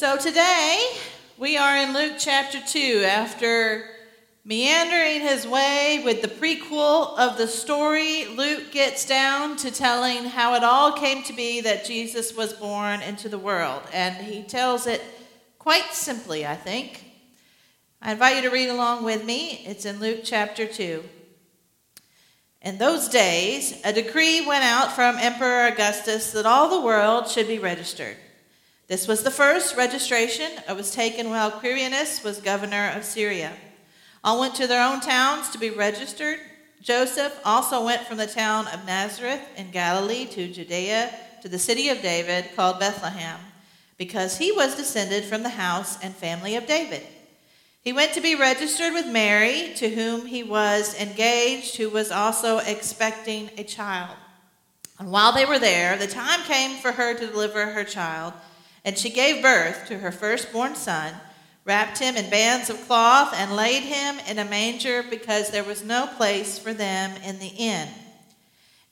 So today we are in Luke chapter 2 after meandering his way with the prequel of the story. Luke gets down to telling how it all came to be that Jesus was born into the world. And he tells it quite simply, I think. I invite you to read along with me. It's in Luke chapter 2. In those days, a decree went out from Emperor Augustus that all the world should be registered. This was the first registration. It was taken while Quirinius was governor of Syria. All went to their own towns to be registered. Joseph also went from the town of Nazareth in Galilee to Judea to the city of David called Bethlehem, because he was descended from the house and family of David. He went to be registered with Mary, to whom he was engaged, who was also expecting a child. And while they were there, the time came for her to deliver her child. And she gave birth to her firstborn son, wrapped him in bands of cloth, and laid him in a manger because there was no place for them in the inn.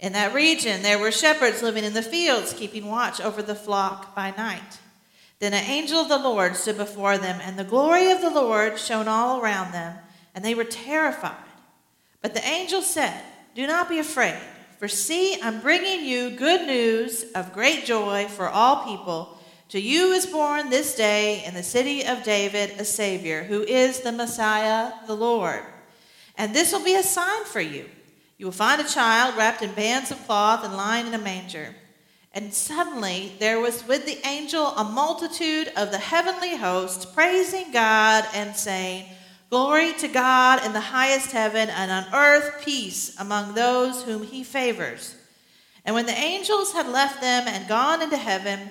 In that region, there were shepherds living in the fields, keeping watch over the flock by night. Then an angel of the Lord stood before them, and the glory of the Lord shone all around them, and they were terrified. But the angel said, Do not be afraid, for see, I'm bringing you good news of great joy for all people. To you is born this day in the city of David a Savior, who is the Messiah, the Lord. And this will be a sign for you. You will find a child wrapped in bands of cloth and lying in a manger. And suddenly there was with the angel a multitude of the heavenly host praising God and saying, Glory to God in the highest heaven, and on earth peace among those whom he favors. And when the angels had left them and gone into heaven,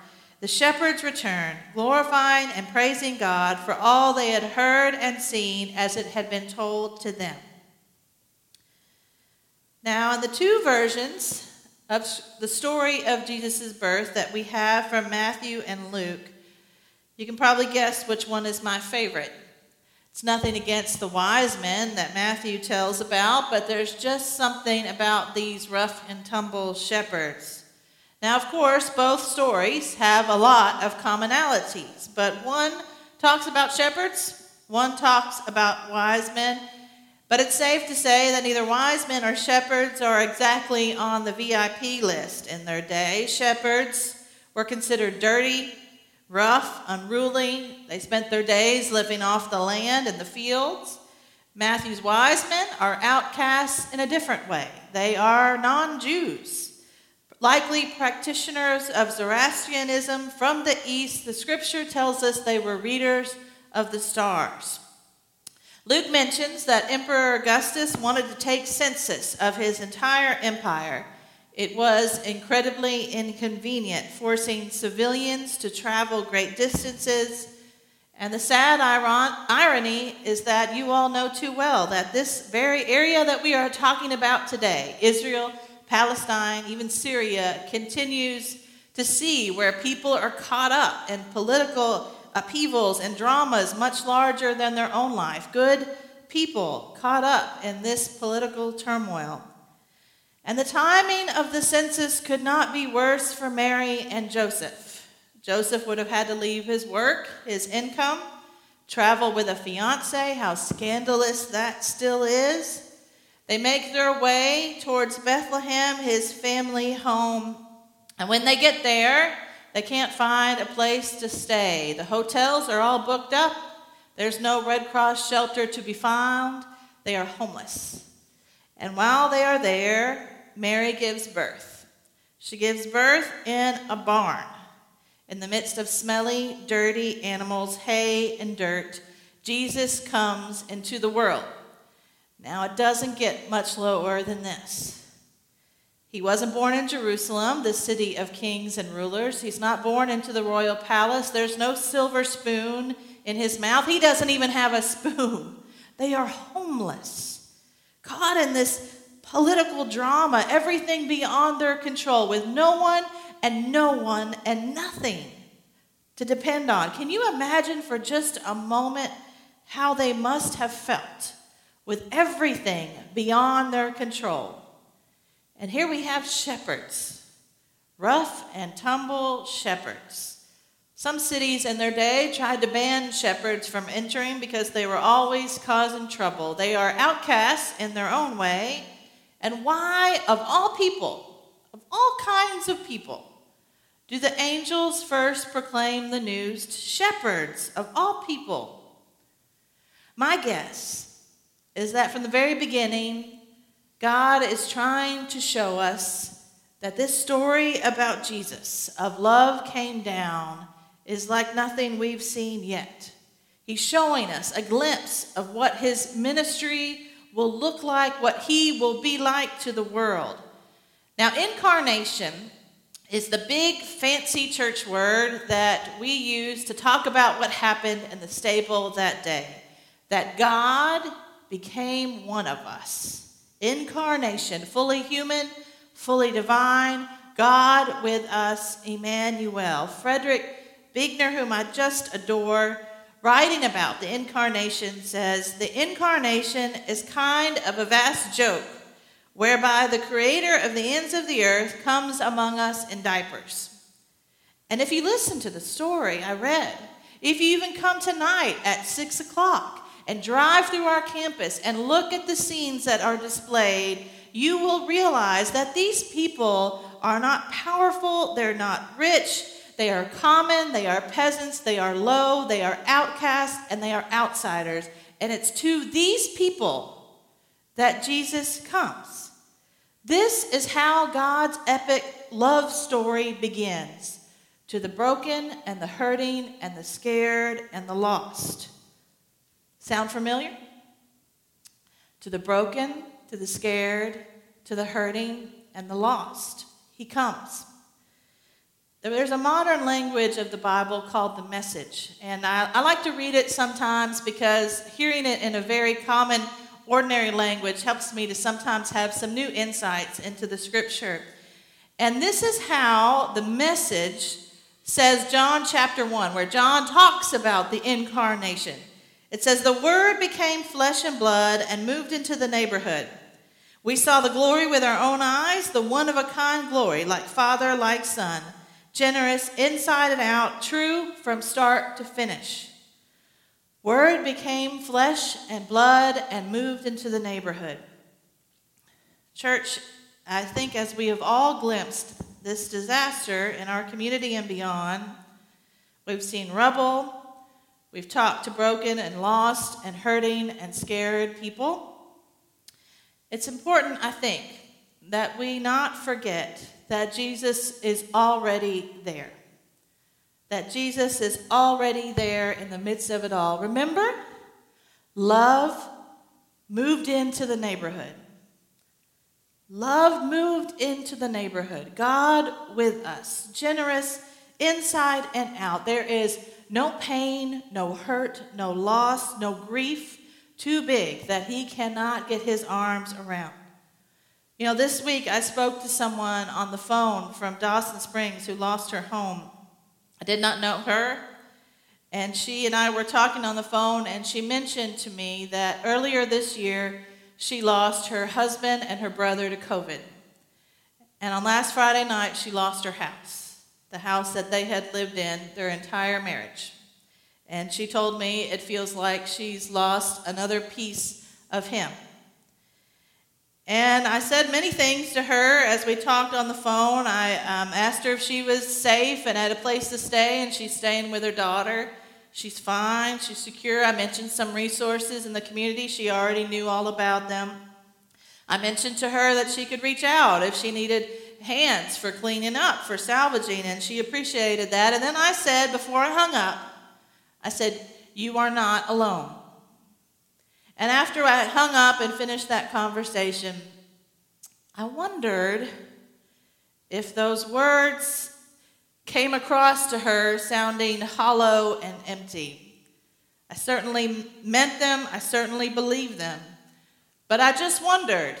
The shepherds returned, glorifying and praising God for all they had heard and seen as it had been told to them. Now, in the two versions of the story of Jesus' birth that we have from Matthew and Luke, you can probably guess which one is my favorite. It's nothing against the wise men that Matthew tells about, but there's just something about these rough and tumble shepherds now, of course, both stories have a lot of commonalities, but one talks about shepherds, one talks about wise men. But it's safe to say that neither wise men or shepherds are exactly on the VIP list in their day. Shepherds were considered dirty, rough, unruly. They spent their days living off the land and the fields. Matthew's wise men are outcasts in a different way. They are non Jews likely practitioners of Zoroastrianism from the East, the scripture tells us they were readers of the stars. Luke mentions that Emperor Augustus wanted to take census of his entire empire. It was incredibly inconvenient, forcing civilians to travel great distances. And the sad irony is that you all know too well that this very area that we are talking about today, Israel, Palestine, even Syria, continues to see where people are caught up in political upheavals and dramas much larger than their own life. Good people caught up in this political turmoil. And the timing of the census could not be worse for Mary and Joseph. Joseph would have had to leave his work, his income, travel with a fiance. How scandalous that still is. They make their way towards Bethlehem, his family home. And when they get there, They can't find a place to stay. The hotels are all booked up. There's no Red Cross shelter to be found. They are homeless. And while they are there, Mary gives birth. She gives birth in a barn. In the midst of smelly, dirty animals, hay, and dirt, Jesus comes into the world. Now, it doesn't get much lower than this. He wasn't born in Jerusalem, the city of kings and rulers. He's not born into the royal palace. There's no silver spoon in his mouth. He doesn't even have a spoon. They are homeless, caught in this political drama, everything beyond their control, with no one and no one and nothing to depend on. Can you imagine for just a moment how they must have felt with everything beyond their control? And here we have shepherds, rough and tumble shepherds. Some cities in their day tried to ban shepherds from entering because they were always causing trouble. They are outcasts in their own way. And why, of all people, of all kinds of people, do the angels first proclaim the news to shepherds of all people? My guess is that from the very beginning, God is trying to show us that this story about Jesus of love came down is like nothing we've seen yet. He's showing us a glimpse of what his ministry will look like, what he will be like to the world. Now, incarnation is the big fancy church word that we use to talk about what happened in the stable that day. That God became one of us incarnation, fully human, fully divine, God with us, Emmanuel. Frederick Buechner, whom I just adore, writing about the incarnation, says The incarnation is kind of a vast joke whereby the creator of the ends of the earth comes among us in diapers. And if you listen to the story I read, if you even come tonight at six o'clock, and drive through our campus and look at the scenes that are displayed, you will realize that these people are not powerful, they're not rich, they are common, they are peasants, they are low, they are outcasts, and they are outsiders. And it's to these people that Jesus comes. This is how God's epic love story begins to the broken and the hurting and the scared and the lost. Sound familiar? To the broken, to the scared, to the hurting, and the lost. He comes. There's a modern language of the Bible called the message. And I, I, like to read it sometimes because hearing it in a very common, ordinary language helps me to sometimes have some new insights into the scripture. And this is how the message says, John chapter 1, where John talks about the incarnation. It says, The Word became flesh and blood and moved into the neighborhood. We saw the glory with our own eyes, the one of a kind glory, like Father, like Son, generous inside and out, true from start to finish. Word became flesh and blood and moved into the neighborhood. Church, I think as we have all glimpsed this disaster in our community and beyond, we've seen rubble, We've talked to broken and lost and hurting and scared people. It's important, I think, that we not forget that Jesus is already there. That Jesus is already there in the midst of it all. Remember? Love moved into the neighborhood. Love moved into the neighborhood. God with us, generous inside and out. There is no pain, no hurt, no loss, no grief too big that he cannot get his arms around. You know, this week I spoke to someone on the phone from Dawson Springs who lost her home. I did not know her, and she and I were talking on the phone, and she mentioned to me that earlier this year she lost her husband and her brother to COVID. And on last Friday night, she lost her house the house that they had lived in their entire marriage. And she told me it feels like she's lost another piece of him. And I said many things to her as we talked on the phone. I um, asked her if she was safe and had a place to stay, and she's staying with her daughter. She's fine, she's secure. I mentioned some resources in the community. She already knew all about them. I mentioned to her that she could reach out if she needed hands for cleaning up, for salvaging, and she appreciated that. And then I said, before I hung up, I said, You are not alone. And after I hung up and finished that conversation, I wondered if those words came across to her sounding hollow and empty. I certainly meant them, I certainly believed them. But I just wondered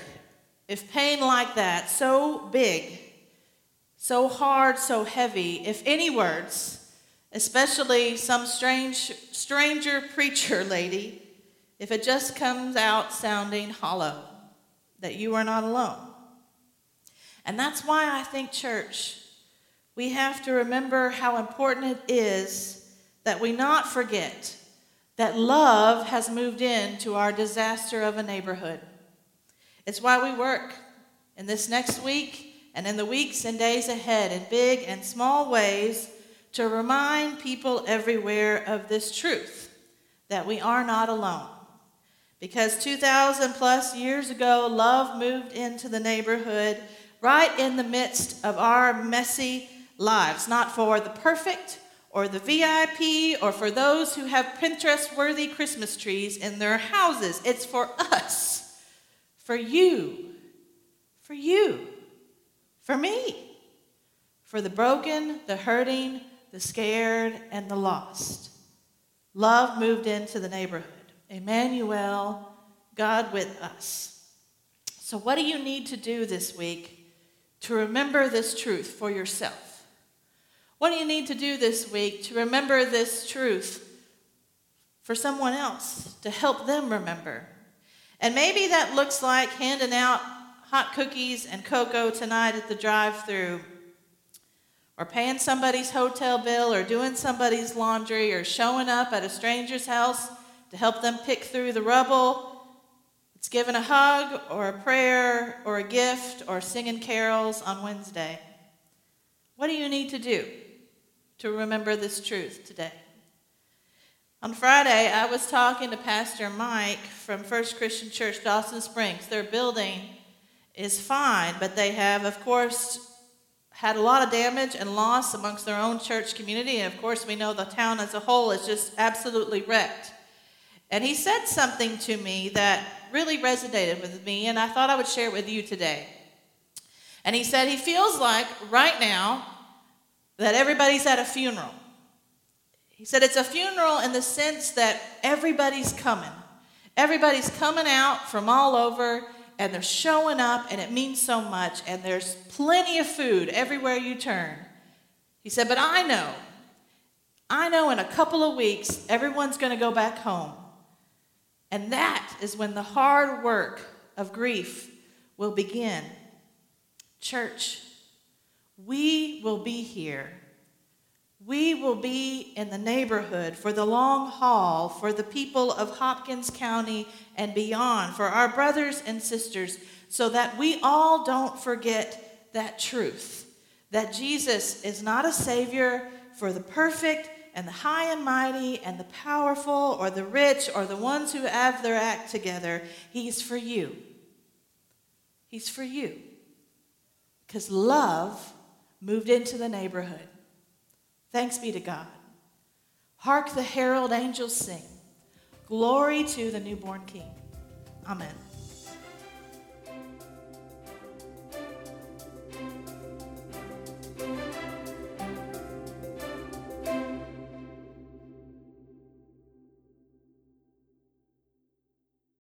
if pain like that, so big, so hard, so heavy, if any words, especially some strange stranger preacher lady, if it just comes out sounding hollow, that you are not alone. And that's why I think, church, we have to remember how important it is that we not forget that love has moved into our disaster of a neighborhood. It's why we work in this next week and in the weeks and days ahead in big and small ways to remind people everywhere of this truth that we are not alone. Because 2,000 plus years ago, love moved into the neighborhood right in the midst of our messy lives, not for the perfect or the VIP or for those who have Pinterest worthy Christmas trees in their houses. It's for us, for you, for you, for me, for the broken, the hurting, the scared, and the lost. Love moved into the neighborhood. Emmanuel, God with us. So, what do you need to do this week to remember this truth for yourself? What do you need to do this week to remember this truth for someone else, to help them remember? And maybe that looks like handing out hot cookies and cocoa tonight at the drive through, or paying somebody's hotel bill, or doing somebody's laundry, or showing up at a stranger's house to help them pick through the rubble. It's giving a hug, or a prayer, or a gift, or singing carols on Wednesday. What do you need to do? to remember this truth today. On Friday, I was talking to Pastor Mike from First Christian Church, Dawson Springs. Their building is fine, but they have, of course, had a lot of damage and loss amongst their own church community. And of course, we know the town as a whole is just absolutely wrecked. And he said something to me that really resonated with me, and I thought I would share it with you today. And he said he feels like right now that everybody's at a funeral. He said it's a funeral in the sense that everybody's coming. Everybody's coming out from all over and they're showing up and it means so much and there's plenty of food everywhere you turn. He said, But I know, I know in a couple of weeks everyone's going to go back home. And that is when the hard work of grief will begin. Church, we will be here. We will be in the neighborhood for the long haul, for the people of Hopkins County and beyond, for our brothers and sisters, so that we all don't forget that truth that Jesus is not a Savior for the perfect and the high and mighty and the powerful or the rich or the ones who have their act together. He's for you. He's for you. Because love moved into the neighborhood. Thanks be to God. Hark the herald angels sing. Glory to the newborn King. Amen.